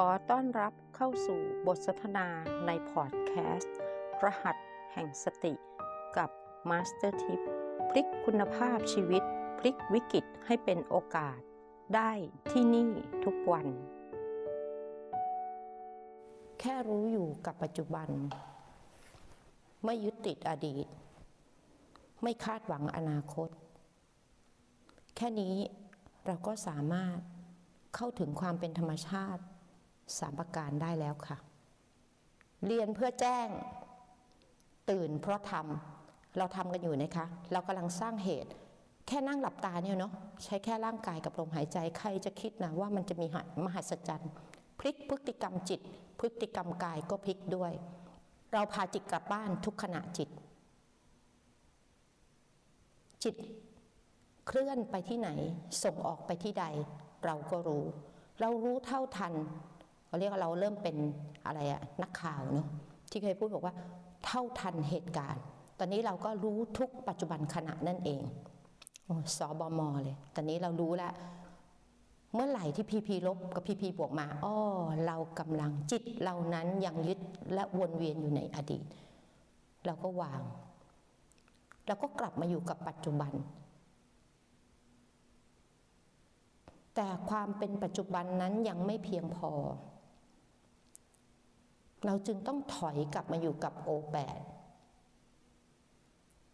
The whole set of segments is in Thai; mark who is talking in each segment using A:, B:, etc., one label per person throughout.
A: ขอต้อนรับเข้าสู่บทสนทนาในพอดแคสต์ รหัสแห่งสติ กับมาสเตอร์ทิพย์พลิกคุณภาพชีวิต พลิกวิกฤตให้เป็นโอกาส ได้ที่นี่ทุกวัน แค่รู้อยู่กับปัจจุบัน ไม่ยึดติดอดีต ไม่คาดหวังอนาคต แค่นี้เราก็สามารถเข้าถึงความเป็นธรรมชาติ สามประการได้แล้วค่ะ เรียนเพื่อแจ้งตื่นเพราะทำเราทำกันอยู่นะคะ เรากำลังสร้างเหตุ แค่นั่งหลับตาเนี่ยเนาะใช้แค่ร่างกายกับลมหายใจใครจะคิดนะว่ามันจะมีมหัศจรรย์พลิกพฤติกรรมจิต พฤติกรรมกายก็พลิกด้วย เราพาจิตกลับบ้านทุกขณะจิต จิตเคลื่อนไปที่ไหน ส่งออกไปที่ใด เราก็รู้ เรารู้เท่าทัน เราเรียกว่าเราเริ่มเป็นอะไรอะนักข่าวเนาะที่เคยพูดบอกว่า เท่าทันเหตุการณ์ ตอนนี้เราก็รู้ทุกปัจจุบันขณะนั่นเองสอบอมอเลย ตอนนี้เรารู้แล้วเมื่อไหร่ที่พีพีลบกับพีพีบวกมาอ้อเรากำลังจิตเรานั้นยังยึดและวนเวียนอยู่ในอดีต เราก็วางเราก็กลับมาอยู่กับปัจจุบัน แต่ความเป็นปัจจุบันนั้นยังไม่เพียงพอ เราจึงต้องถอยกลับมาอยู่กับโอแปด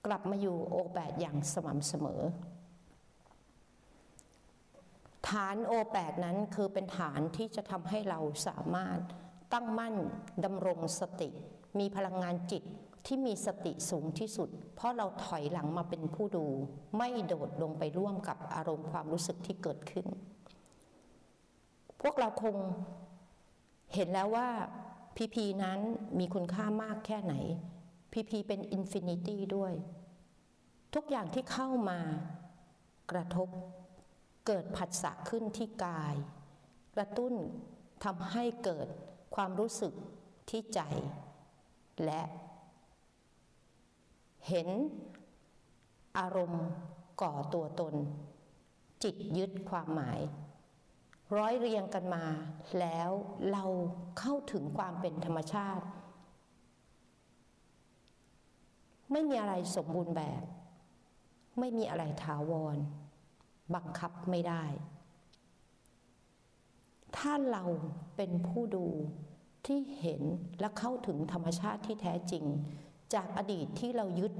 A: กลับมาอยู่โอแปดอย่างสม่ำเสมอ ฐานโอแปดนั้นคือเป็นฐานที่จะทำให้เราสามารถตั้งมั่นดำรงสติ มีพลังงานจิตที่มีสติสูงที่สุด เพราะเราถอยหลังมาเป็นผู้ดู ไม่โดดลงไปร่วมกับอารมณ์ความรู้สึกที่เกิดขึ้น พวกเราคงเห็นแล้วว่า พีพีนั้นมีคุณค่ามากแค่ไหนพีพีเป็น infinity ด้วย ทุกอย่างที่เข้ามากระทบเกิดผัสสะขึ้นที่กาย กระตุ้นทำให้เกิดความรู้สึกที่ใจ และ เห็นอารมณ์ก่อตัวตน จิตยึดความหมาย ร้อยเรียงกันมา แล้วเราเข้าถึงความเป็นธรรมชาติ ไม่มีอะไรสมบูรณ์แบบ ไม่มีอะไรถาวร บังคับไม่ได้ ถ้าเราเป็นผู้ดูที่เห็นและเข้าถึงธรรมชาติที่แท้จริง จากอดีตที่เรายึด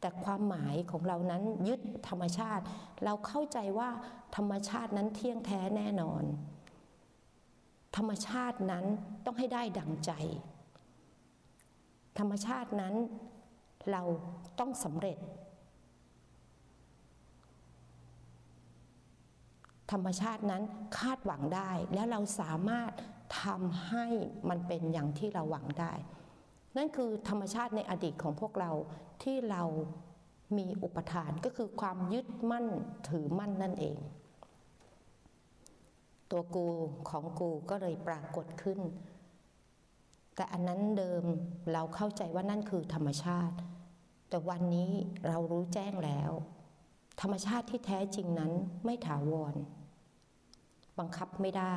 A: แต่ความหมายของเรานั้นยึดธรรมชาติ เราเข้าใจว่าธรรมชาตินั้นเที่ยงแท้แน่นอน ธรรมชาตินั้นต้องให้ได้ดังใจ ธรรมชาตินั้นเราต้องสำเร็จ ธรรมชาตินั้นคาดหวังได้ แล้วเราสามารถทำให้มันเป็นอย่างที่เราหวังได้ นั่นคือธรรมชาติในอดีตของพวกเราที่เรามีอุปทานก็คือความยึดมั่นถือมั่นนั่นเอง ตัวกูของกูก็เลยปรากฏขึ้น แต่อันนั้นเดิมเราเข้าใจว่านั่นคือธรรมชาติ แต่วันนี้เรารู้แจ้งแล้ว ธรรมชาติที่แท้จริงนั้นไม่ถาวร บังคับไม่ได้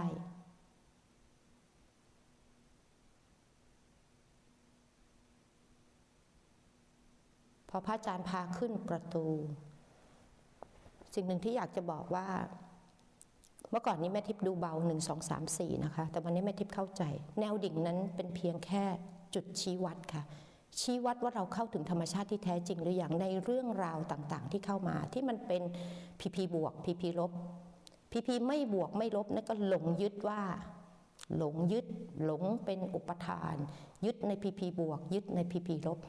A: พอพระอาจารย์พาขึ้นประตู สิ่งหนึ่งที่อยากจะบอกว่า เมื่อก่อนนี้แม่ทิพย์ดูเบาหนึ่งสองสามสี่นะคะ แต่วันนี้แม่ทิพย์เข้าใจ แนวดิ่งนั้นเป็นเพียงแค่จุดชี้วัดค่ะ ชี้วัดว่าเราเข้าถึงธรรมชาติที่แท้จริงหรืออย่างในเรื่องราวต่างๆ ที่เข้ามาที่มันเป็นพีพีบวกพีพีลบพีพีไม่บวกไม่ลบนั่นก็หลงยึดว่าหลงยึดหลงเป็นอุปทาน ยึดในพีพีบวก ยึดในพีพีลบ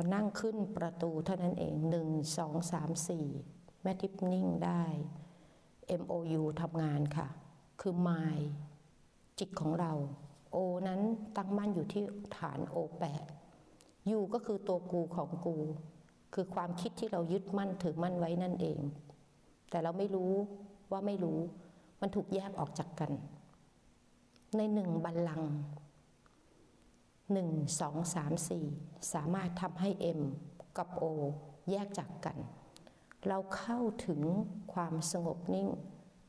A: อนั่งขึ้นประตูเท่านั้นเองหนึ่งสองสามสี่แม่ทิพนิ่งได้ MOU ทำงานค่ะ คือ My จิตของเรา O นั้นตั้งมั่นอยู่ที่ฐาน O8 U ก็คือตัวกูของกู คือความคิดที่เรายึดมั่นถือมั่นไว้นั่นเอง แต่เราไม่รู้ว่าไม่รู้ มันถูกแยกออกจากกัน ในหนึ่งบัลลังก์ 1 2 3 4 สามารถทำให้ M กับ O แยกจากกัน เราเข้าถึงความสงบนิ่ง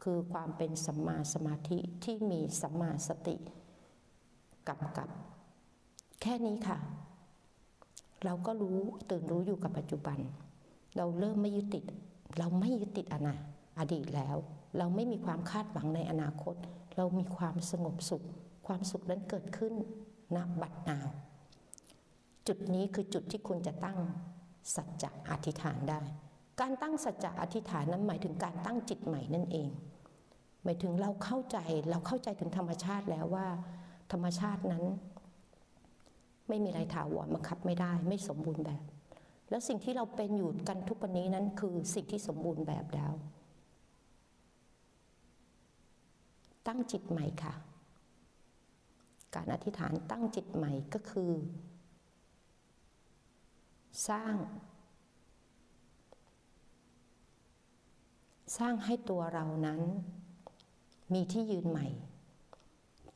A: คือความเป็นสัมมาสมาธิที่มีสัมมาสติกำกับ แค่นี้ค่ะ เราก็รู้ตื่นรู้อยู่กับปัจจุบัน เราเริ่มไม่ยึดติด เราไม่ยึดติดอนาอดีตแล้ว เราไม่มีความคาดหวังในอนาคต เรามีความสงบสุข ความสุขนั้นเกิดขึ้น ณบัดนาว จุดนี้คือจุดที่คุณจะตั้งสัจจะอธิษฐานได้ การตั้งสัจจะอธิษฐานนั้นหมายถึงการตั้งจิตใหม่นั่นเอง หมายถึงเราเข้าใจเราเข้าใจถึงธรรมชาติแล้วว่า ธรรมชาตินั้น ไม่มีอะไรถาวรบังคับไม่ได้ ไม่สมบูรณ์แบบ แล้วสิ่งที่เราเป็นอยู่กันทุกวันนี้นั้นคือสิ่งที่สมบูรณ์แบบแล้ว ตั้งจิตใหม่ค่ะ การอธิษฐานตั้งจิตใหม่ก็คือ สร้าง สร้างให้ตัวเรานั้น มีที่ยืนใหม่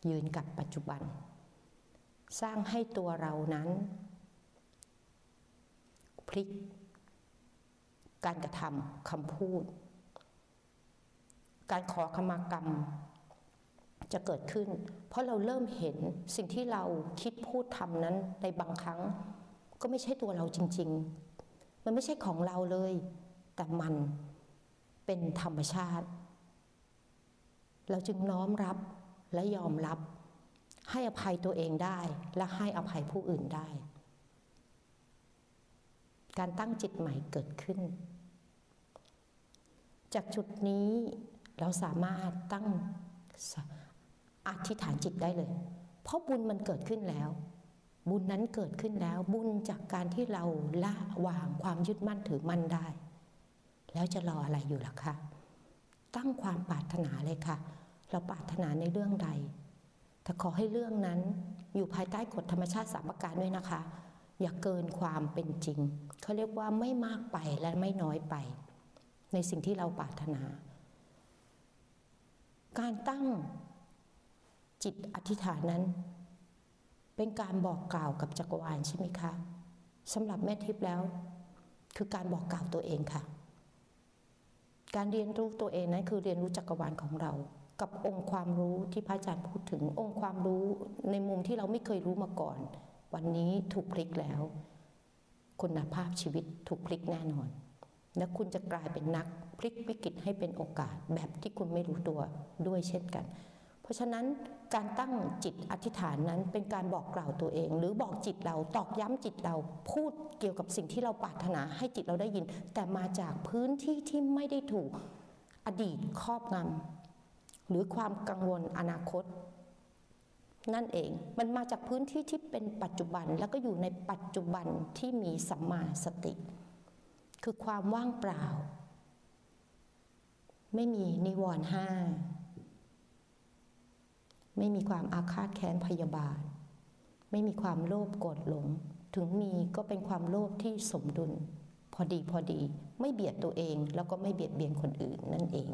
A: ยืนกับปัจจุบัน สร้างให้ตัวเรานั้น พลิก การกระทำคำพูด การขอขมากรรม จะเกิดขึ้น เพราะเราเริ่มเห็นสิ่งที่เราคิดพูดทำนั้นในบางครั้ง ก็ไม่ใช่ตัวเราจริง ๆ มันไม่ใช่ของเราเลย แต่มันเป็นธรรมชาติ เราจึงน้อมรับและยอมรับ ให้อภัยตัวเองได้และให้อภัยผู้อื่นได้ การตั้งจิตใหม่เกิดขึ้น จากจุดนี้เราสามารถตั้ง อธิษฐานจิตได้เลย เพราะบุญมันเกิดขึ้นแล้ว บุญนั้นเกิดขึ้นแล้ว บุญจากการที่เราละวางความยึดมั่นถือมั่นได้ แล้วจะรออะไรอยู่ล่ะคะตั้งความปรารถนาเลยค่ะ เราปรารถนาในเรื่องใดแต่ขอให้เรื่องนั้นอยู่ภายใต้กฎธรรมชาติสามประการด้วยนะคะ อย่าเกินความเป็นจริง เขาเรียกว่าไม่มากไปและไม่น้อยไป ในสิ่งที่เราปรารถนา การตั้ง จิตอธิษฐานนั้น เป็นการบอกกล่าวกับจักรวาลใช่ไหมคะสำหรับแม่ทิพย์แล้ว คือการบอกกล่าวตัวเองค่ะ การเรียนรู้ตัวเองนั้นคือเรียนรู้จักรวาลของเรา กับองค์ความรู้ที่พระอาจารย์พูดถึงองค์ความรู้ในมุมที่เราไม่เคยรู้มาก่อน วันนี้ถูกพลิกแล้ว คุณภาพชีวิตถูกพลิกแน่นอน และคุณจะกลายเป็นนักพลิกวิกฤตให้เป็นโอกาสแบบที่คุณไม่รู้ตัวด้วยเช่นกัน เพราะฉะนั้นการตั้งจิตอธิษฐานนั้นเป็นการบอกกล่าวตัวเอง หรือบอกจิตเราตอกย้ำจิตเราพูดเกี่ยวกับสิ่งที่เราปรารถนาให้จิตเราได้ยิน แต่มาจากพื้นที่ที่ไม่ได้ถูกอดีตครอบงำหรือความกังวลอนาคต นั่นเองมันมาจากพื้นที่ที่เป็นปัจจุบันแล้วก็อยู่ในปัจจุบันที่มีสัมมาสติ คือความว่างเปล่า ไม่มีนิวรณ์ห้า ไม่มีความอาฆาตแค้นพยาบาท ไม่มีความโลภโกรธหลง ถึงมีก็เป็นความโลภที่สมดุล พอดีพอดี ไม่เบียดตัวเองแล้วก็ไม่เบียดเบียนคนอื่นนั่นเอง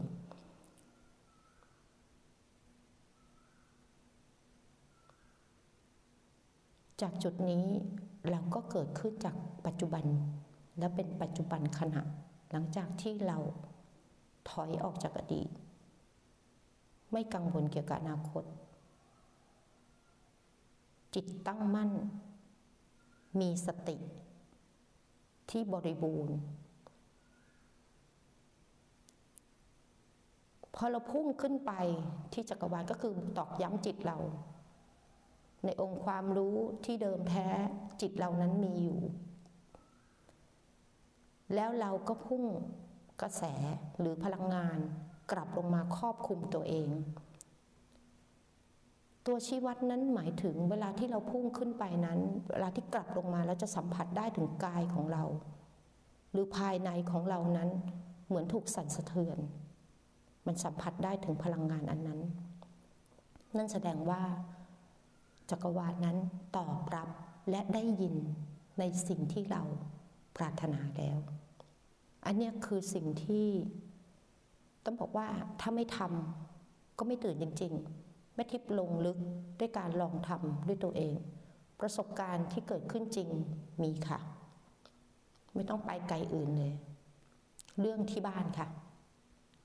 A: จากจุดนี้เราก็เกิดขึ้นจากปัจจุบัน และเป็นปัจจุบันขณะ หลังจากที่เราถอยออกจากอดีต ไม่กังวลเกี่ยวกับอนาคต จิตตั้งมั่น มีสติ ที่บริบูรณ์ พอเราพุ่งขึ้นไปที่จักรวาลก็คือตอกย้ำจิตเรา ในองค์ความรู้ที่เดิมแท้จิตเรานั้นมีอยู่ แล้วเราก็พุ่งกระแสหรือพลังงานกลับลงมาครอบคุมตัวเอง ตัวชี้วัดนั้นหมายถึงเวลาที่เราพุ่งขึ้นไปนั้น เวลาที่กลับลงมาแล้วจะสัมผัสได้ถึงกายของเรา หรือภายในของเรานั้นเหมือนถูกสั่นสะเทือน มันสัมผัสได้ถึงพลังงานอันนั้น นั่นแสดงว่า จักรวาลนั้นตอบรับและได้ยินในสิ่งที่เราปรารถนาแล้ว อันนี้คือสิ่งที่ ต้องบอกว่าถ้าไม่ทำก็ไม่ตื่นจริง ๆ แม่ทิพย์ลงลึกด้วยการลองทำด้วยตัวเอง ประสบการณ์ที่เกิดขึ้นจริงมีค่ะ ไม่ต้องไปไกลอื่นเลย เรื่องที่บ้านค่ะ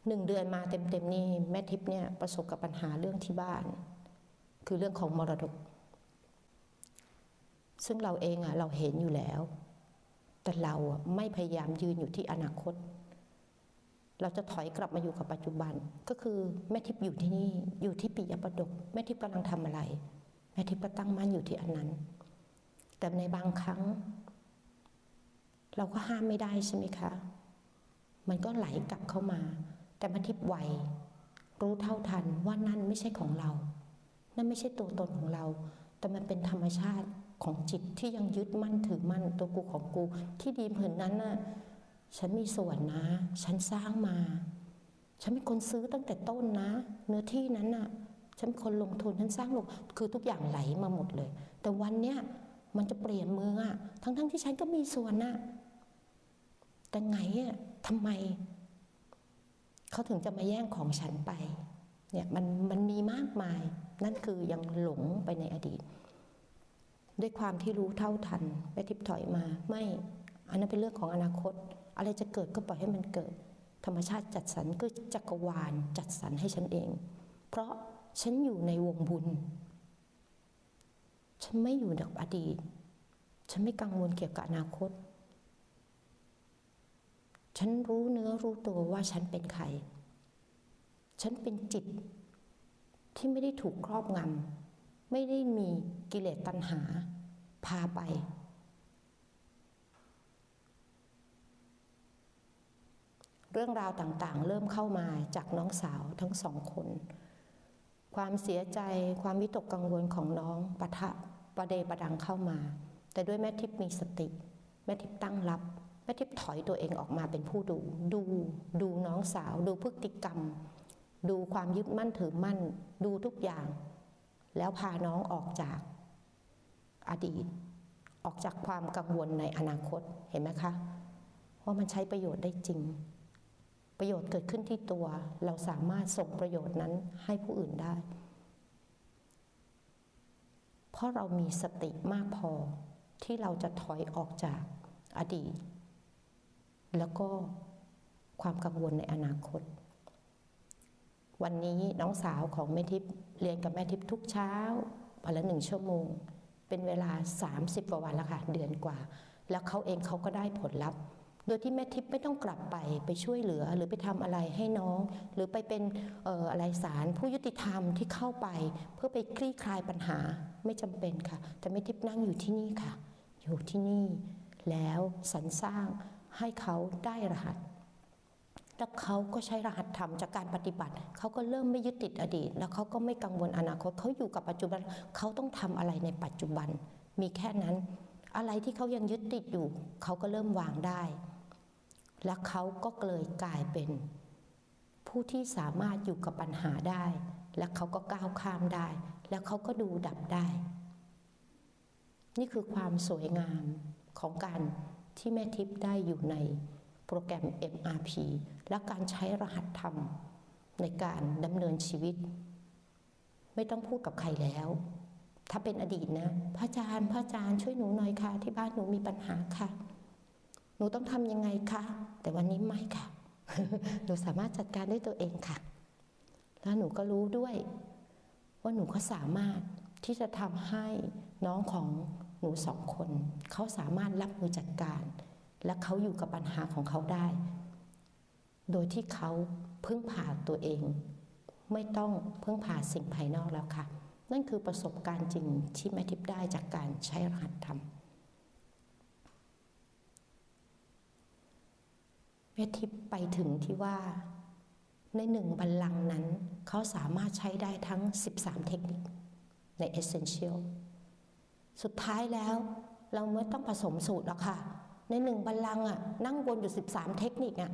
A: หนึ่งเดือนมาเต็มๆนี่แม่ทิพย์เนี่ยประสบกับปัญหาเรื่องที่บ้าน คือเรื่องของมรดก ซึ่งเราเองอะเราเห็นอยู่แล้ว แต่เราอะไม่พยายามยืนอยู่ที่อนาคต เราจะถอยกลับมาอยู่กับปัจจุบัน ก็คือแม่ทิพย์อยู่ที่นี่อยู่ที่ปิยประดก แม่ทิพย์กำลังทำอะไร แม่ทิพย์ก็ตั้งมั่นอยู่ที่อันนั้น แต่ในบางครั้ง เราก็ห้ามไม่ได้ใช่ไหมคะ มันก็ไหลกลับเข้ามา แต่มาทิพย์ไวรู้เท่าทันว่านั่นไม่ใช่ของเรา นั่นไม่ใช่ตัวตนของเรา แต่มันเป็นธรรมชาติของจิตที่ยังยึดมั่นถือมั่นตัวกูของกู ที่ดีผืนนั้นน่ะ ฉันมีส่วนนะ ฉันสร้างมา ฉันเป็นคนซื้อตั้งแต่ต้นนะ เนื้อที่นั้นน่ะ ฉันเป็นคนลงทุนฉันสร้างลงคือทุกอย่างไหลมาหมดเลย แต่วันเนี้ยมันจะเปลี่ยนมืออะทั้งๆทที่ฉันก็มีส่วนน่ะ แต่ไงอะทำไม เขาถึงจะมาแย่งของฉันไป เนี่ยมันมันมีมากมาย นั่นคือยังหลงไปในอดีต ด้วยความที่รู้เท่าทันแม่ทิพถอยมา ไม่ อันนั้นเป็นเรื่องของอนาคต อะไรจะเกิดก็ปล่อยให้มันเกิด ธรรมชาติจัดสรรก็จักรวาลจัดสรรให้ฉันเอง เพราะฉันอยู่ในวงบุญ ฉันไม่อยู่กับอดีต ฉันไม่กังวลเกี่ยวกับอนาคต ฉันรู้เนื้อรู้ตัวว่าฉันเป็นใคร ฉันเป็นจิตที่ไม่ได้ถูกครอบงำไม่ได้มีกิเลสตัณหา พาไป เรื่องราวต่างๆ เริ่มเข้ามาจากน้องสาวทั้งสองคน ความเสียใจความวิตกกังวลของน้องปะทะประเดประดังเข้ามา แต่ด้วยแม่ทิพย์มีสติ แม่ทิพย์ตั้งรับ แม่ทิพย์ถอยตัวเองออกมาเป็นผู้ดู ดูดูน้องสาว ดูพฤติกรรม ดูความยึดมั่นถือมั่น ดูทุกอย่าง แล้วพาน้องออกจากอดีต ออกจากความกังวลในอนาคตเห็นไหมคะว่ามันใช้ประโยชน์ได้จริง ประโยชน์เกิดขึ้นที่ตัว เราสามารถส่งประโยชน์นั้นให้ผู้อื่นได้ เพราะเรามีสติมากพอที่เราจะถอยออกจากอดีต แล้วก็ความกังวลในอนาคต วันนี้น้องสาวของแม่ทิพย์เรียนกับแม่ทิพย์ทุกเช้าวันละหนึ่งชั่วโมง เป็นเวลา 30กว่าวันแล้วค่ะ เดือนกว่า แล้วเขาเองเขาก็ได้ผลลัพธ์ โดยที่แม่ทิพย์ไม่ต้องกลับไปไปช่วยเหลือหรือไปทำอะไรให้น้อง หรือไปเป็นอออะไรสารผู้ยุติธรรมที่เข้าไป เพื่อไปคลี่คลายปัญหาไม่จำเป็นค่ะ แต่แม่ทิพย์นั่งอยู่ที่นี่ค่ะ อยู่ที่นี่ แล้วสรรสร้างให้เขาได้รหัสแล้วเขาก็ใช้รหัสธรรมจากการปฏิบัติ เขาก็เริ่มไม่ยึดติดอดีต แล้วเขาก็ไม่กังวลอนาคต เขาอยู่กับปัจจุบัน เขาต้องทำอะไรในปัจจุบัน มีแค่นั้น อะไรที่เขายังยึดติดอยู่ เขาก็เริ่มวางได้ และเขาก็เลยกลายเป็น ผู้ที่สามารถอยู่กับปัญหาได้ และเขาก็ก้าวข้ามได้ แล้วเขาก็ดูดับได้ นี่คือความสวยงามของการที่แม่ทิพย์ได้อยู่ในโปรแกรม MRP และการใช้รหัสธรรมในการดำเนินชีวิต ไม่ต้องพูดกับใครแล้ว ถ้าเป็นอดีตนะ พระอาจารย์ พระอาจารย์ช่วยหนูหน่อยค่ะ ที่บ้านหนูมีปัญหาค่ะ หนูต้องทำยังไงคะ แต่วันนี้ไม่ค่ะ หนูสามารถจัดการด้วยตัวเองค่ะ แล้วหนูก็รู้ด้วย ว่าหนูก็สามารถที่จะทำให้น้องของหนูสองคน เขาสามารถรับมือจัดการ และเขาอยู่กับปัญหาของเขาได้ โดยที่เขาพึ่งพาตัวเอง ไม่ต้องพึ่งพาสิ่งภายนอกแล้วค่ะ นั่นคือประสบการณ์จริงที่แม่ทิพย์ได้จากการใช้รหัสธรรม แม่ทิพย์ไปถึงที่ว่า ในหนึ่งบัลลังก์นั้น เขาสามารถใช้ได้ทั้ง 13 เทคนิคใน Essential สุดท้ายแล้วเราไม่ต้องผสมสูตรหรอกค่ะ ในหนึ่งบัลลังก์อะนั่งบนอยู่ 13 เทคนิคอะ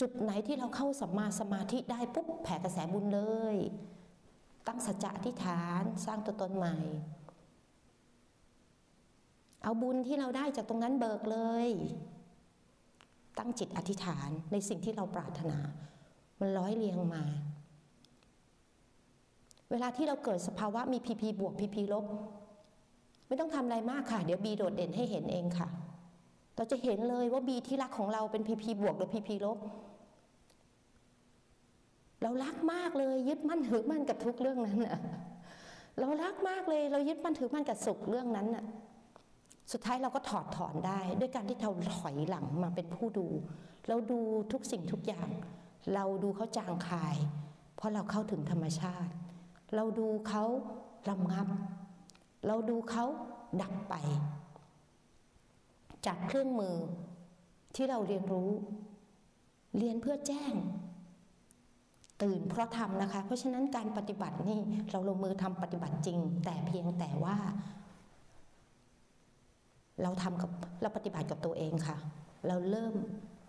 A: จุดไหนที่เราเข้าสัมมาสมาธิได้ปุ๊บแผ่กระแสบุญเลย ตั้งสัจจะอธิษฐานสร้างตัวตนใหม่ เอาบุญที่เราได้จากตรงนั้นเบิกเลย ตั้งจิตอธิษฐานในสิ่งที่เราปรารถนา มันร้อยเรียงมา เวลาที่เราเกิดสภาวะมีพีพีบวกพีพีลบ ไม่ต้องทำอะไรมากค่ะ เดี๋ยวบีโดดเด่นให้เห็นเองค่ะ เราจะเห็นเลยว่าบีที่รักของเราเป็นพีพีบวกหรือพีพีลบ เรารักมากเลยยึดมั่นถือมั่นกับทุกเรื่องนั้นน่ะเรารักมากเลยเรายึดมั่นถือมั่นกับสุขเรื่องนั้นน่ะ สุดท้ายเราก็ถอดถอนได้ ด้วยการที่เราถอยหลังมาเป็นผู้ดู เราดูทุกสิ่งทุกอย่าง เราดูเขาจางคาย เพราะเราเข้าถึงธรรมชาติ เราดูเขาลำงับ เราดูเขาดับไป จากเครื่องมือที่เราเรียนรู้ เรียนเพื่อแจ้ง ตื่นเพราะทำนะคะ เพราะฉะนั้นการปฏิบัตินี่เราลงมือทำปฏิบัติจริง แต่เพียงแต่ว่า เราทำกับเราปฏิบัติกับตัวเองค่ะ เราเริ่ม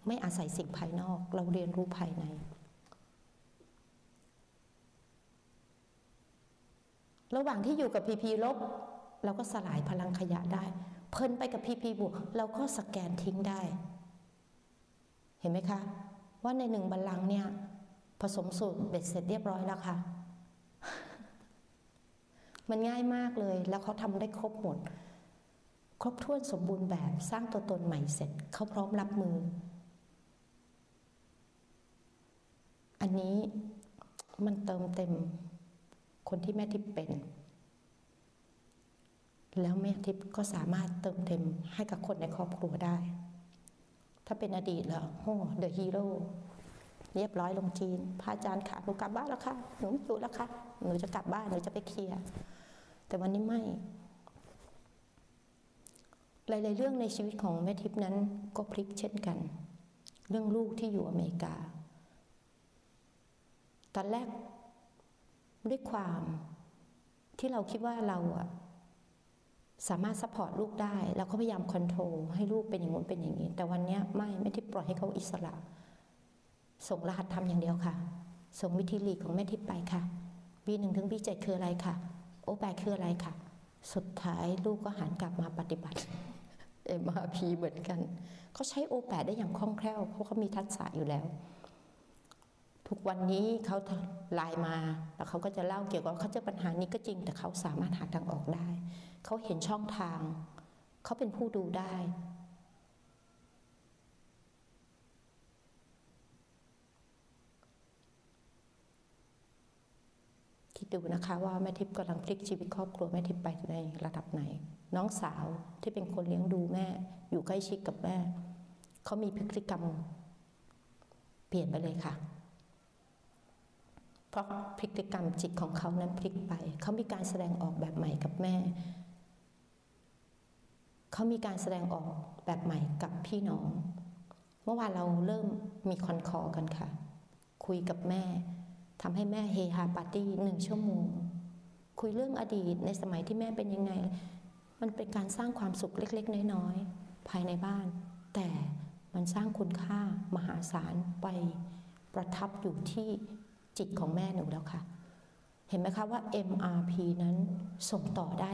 A: ไม่อาศัยสิ่งภายนอก เราเรียนรู้ภายใน ระหว่างที่อยู่กับพีพีลบ เราก็สลายพลังขยะได้ เพลินไปกับพีพีบวก เราก็สแกนทิ้งได้ เห็นไหมคะ ว่าในหนึ่งบัลลังเนี่ย ผสมสูตรเบ็ดเสร็จเรียบร้อยแล้วค่ะ มันง่ายมากเลยแล้วเขาทำได้ครบหมด รบถ้วนสมบูรณ์แบบสร้างตัวตนใหม่เสร็จเขาพร้อมรับมือ อันนี้มันเติมเต็มคนที่แม่ทิพย์เป็น แล้วแม่ทิพย์ก็สามารถเติมเต็มให้กับคนในครอบครัวได้ ถ้าเป็นอดีตแล้วโอ้เดอะฮีโร่เรียบร้อยลงจีนพระอาจารย์ค่ะหนูกลับบ้านแล้วค่ะ หนูอยู่แล้วค่ะ หนูจะกลับบ้าน หนูจะไปเคลียร์ แต่วันนี้ไม่ หลาย ๆ เรื่องในชีวิตของแม่ทิพย์นั้นก็พลิกเช่นกัน เรื่องลูกที่อยู่อเมริกา ตอนแรกด้วยความที่เราคิดว่าเราอะสามารถ support ลูกได้เราก็พยายาม control ให้ลูกเป็นอย่างนู้นเป็นอย่างนี้ แต่วันนี้ไม่แม่ทิพย์ปล่อยให้เขาอิสระ ส่งรหัสธรรมอย่างเดียวค่ะ ส่งวิธีลีกของแม่ทิพย์ไปค่ะ B หนึ่งถึง B เจ็ดคืออะไรค่ะ โอแปคืออะไรค่ะ สุดท้ายลูกก็หันกลับมาปฏิบัติ MRP เหมือนกัน เขาใช้โอแปได้อย่างคล่องแคล่ว เพราะเขามีทักษะอยู่แล้ว ทุกวันนี้เขาไลน์มา แล้วเขาก็จะเล่าเกี่ยวกับเขาเจอปัญหานี้ก็จริง แต่เขาสามารถหาทางออกได้ เขาเห็นช่องทาง เขาเป็นผู้ดูได้คิดดูนะคะว่าแม่ทิพย์กำลังพลิกชีวิตครอบครัวแม่ทิพย์ไปในระดับไหน น้องสาวที่เป็นคนเลี้ยงดูแม่ อยู่ใกล้ชิดกับแม่เขามีพฤติกรรม เปลี่ยนไปเลยค่ะ เพราะพฤติกรรมจิตของเขานั้นพลิกไป เขามีการแสดงออกแบบใหม่กับแม่ เขามีการแสดงออกแบบใหม่กับพี่น้อง เมื่อวานเราเริ่มมีคอนคอร์กันค่ะ คุยกับแม่ทำให้แม่เฮฮาปาร์ตี้หนึ่งชั่วโมงคุยเรื่องอดีตในสมัยที่แม่เป็นยังไง มันเป็นการสร้างความสุขเล็ก ๆ น้อยๆ ภายในบ้าน แต่มันสร้างคุณค่ามหาศาลไปประทับอยู่ที่จิตของแม่หนูแล้วค่ะ เห็นไหมคะว่า MRP นั้นส่งต่อได้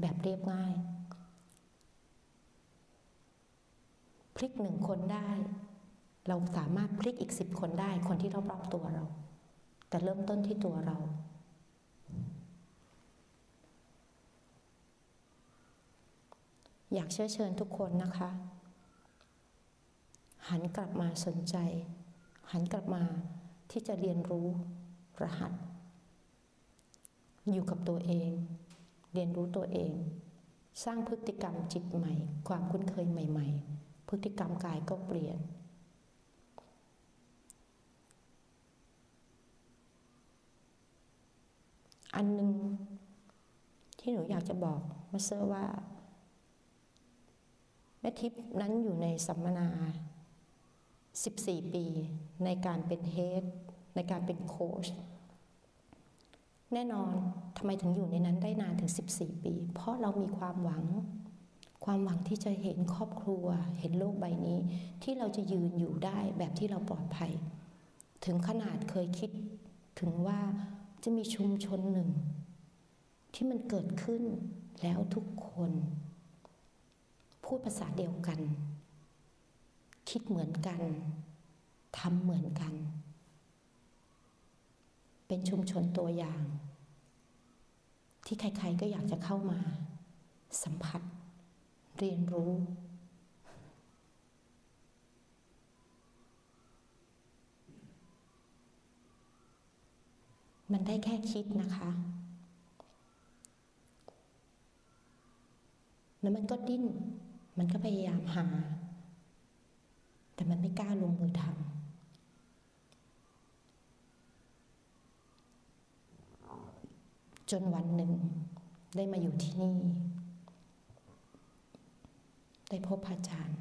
A: แบบเรียบง่าย พลิกหนึ่งคนได้ เราสามารถพลิกอีกสิบคนได้คนที่รอบๆตัวเรา แต่เริ่มต้นที่ตัวเรา อยากเชิญเชิญทุกคนนะคะ หันกลับมาสนใจ หันกลับมาที่จะเรียนรู้รหัส อยู่กับตัวเอง เรียนรู้ตัวเอง สร้างพฤติกรรมจิตใหม่ ความคุ้นเคยใหม่ ๆ พฤติกรรมกายก็เปลี่ยนอันหนึ่งที่หนูอยากจะบอกมาเซอร์ว่า แม่ทิพย์นั้นอยู่ในสัมมนา 14 ปีในการเป็นเฮดในการเป็นโค้ชแน่นอนทำไมถึงอยู่ในนั้นได้นานถึง 14 ปี เพราะเรามีความหวัง ความหวังที่จะเห็นครอบครัว เห็นโลกใบนี้ ที่เราจะยืนอยู่ได้แบบที่เราปลอดภัย ถึงขนาดเคยคิดถึงว่าจะมีชุมชนหนึ่ง ที่มันเกิดขึ้นแล้วทุกคน พูดภาษาเดียวกัน คิดเหมือนกันทำเหมือนกัน เป็นชุมชนตัวอย่าง ที่ใครๆก็อยากจะเข้ามา สัมผัส เรียนรู้ มันได้แค่คิดนะคะแล้วมันก็ดิ้น มันก็พยายามหา แต่มันไม่กล้าลงมือทำจนวันหนึ่งได้มาอยู่ที่นี่ ได้พบพระอาจารย์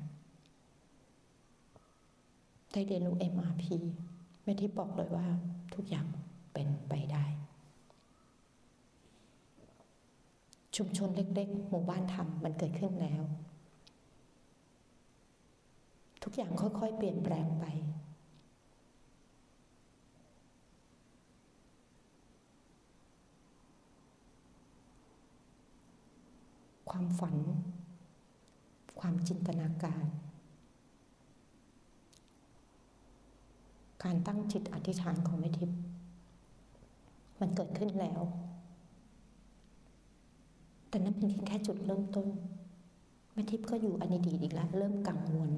A: ได้เรียนรู้ MRP แม่ที่บอกเลยว่าทุกอย่างเป็นไปได้ ชุมชนเล็ก ๆ หมู่บ้านทำมันเกิดขึ้นแล้ว กอย่างค่อยๆ เปลี่ยนแปลงไป ความฝัน ความจินตนาการ การตั้งจิตอธิษฐานของแม่ทิพย์มันเกิดขึ้นแล้ว แต่นั่นเป็นเพียงแค่จุดเริ่มต้นแม่ทิพย์ก็อยู่อดีตอีกแล้ว เริ่มกังวล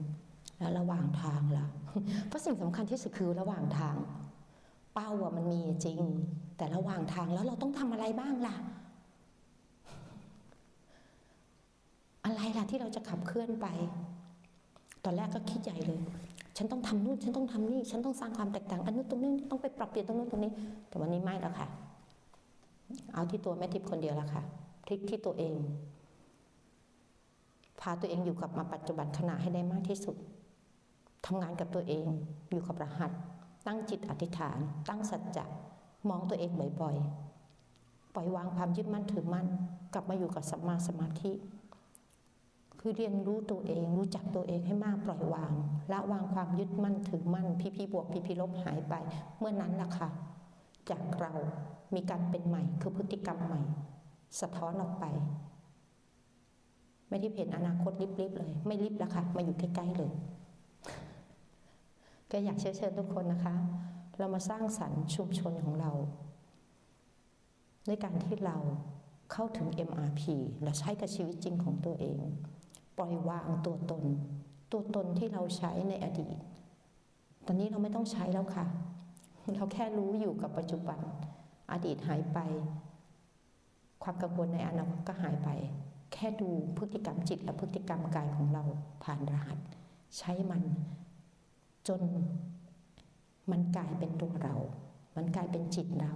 A: แล้วระหว่างทางแล้วเพราะสิ่งสำคัญที่สุดคือระหว่างทาง เป้าอะมันมีจริง แต่ระหว่างทางแล้วเราต้องทำอะไรบ้างล่ะ อะไรล่ะที่เราจะขับเคลื่อนไป ตอนแรกก็คิดใหญ่เลย ฉันต้องทำนู่น ฉันต้องทำนี่ ฉันต้องสร้างความแตกต่างอันนู้นตรงนี้ต้องไปปรับเปลี่ยนตรงนู้นตรงนี้ แต่วันนี้ไม่แล้วค่ะ เอาที่ตัวแม่ทิพย์คนเดียวแล้วค่ะที่ที่ตัวเองพาตัวเองอยู่กับมาปัจจุบันขณะให้ได้มากที่สุด ทำงานกับตัวเอง อยู่กับรหัส ตั้งจิตอธิษฐาน ตั้งสัจจะมองตัวเองบ่อยๆ ปล่อยวางความยึดมั่นถือมั่น กลับมาอยู่กับสัมมาสมาธิ คือเรียนรู้ตัวเอง รู้จักตัวเองให้มากปล่อยวาง ละวางความยึดมั่นถือมั่น พีพีบวกพีพีลบหายไป เมื่อนั้นล่ะค่ะ จากเรามีการเป็นใหม่ คือพฤติกรรมใหม่ สะท้อนออกไป ไม่ได้เห็นอนาคตรีบๆเลย ไม่รีบแล้วค่ะมาอยู่ใกล้ๆเลย ก็อยากเชิญเชิญทุกคนนะคะ เรามาสร้างสรรค์ชุมชนของเรา ด้วยการที่เราเข้าถึง MRP และใช้กับชีวิตจริงของตัวเอง ปล่อยวางตัวตน ตัวตนที่เราใช้ในอดีต ตอนนี้เราไม่ต้องใช้แล้วค่ะ เราแค่รู้อยู่กับปัจจุบัน อดีตหายไป ความกังวลในอนาคตก็หายไป แค่ดูพฤติกรรมจิตและพฤติกรรมกายของเราผ่านรหัส ใช้มัน จนมันกลายเป็นตัวเรา มันกลายเป็นจิตเรา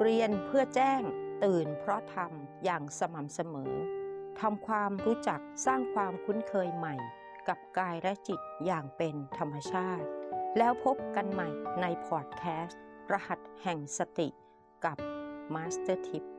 B: เรียนเพื่อแจ้งตื่นเพราะทำอย่างสม่ำเสมอทำความรู้จักสร้างความคุ้นเคยใหม่ กับกายและจิตอย่างเป็นธรรมชาติ แล้วพบกันใหม่ในพอดแคสต์ รหัสแห่งสติกับมาสเตอร์ทิพย์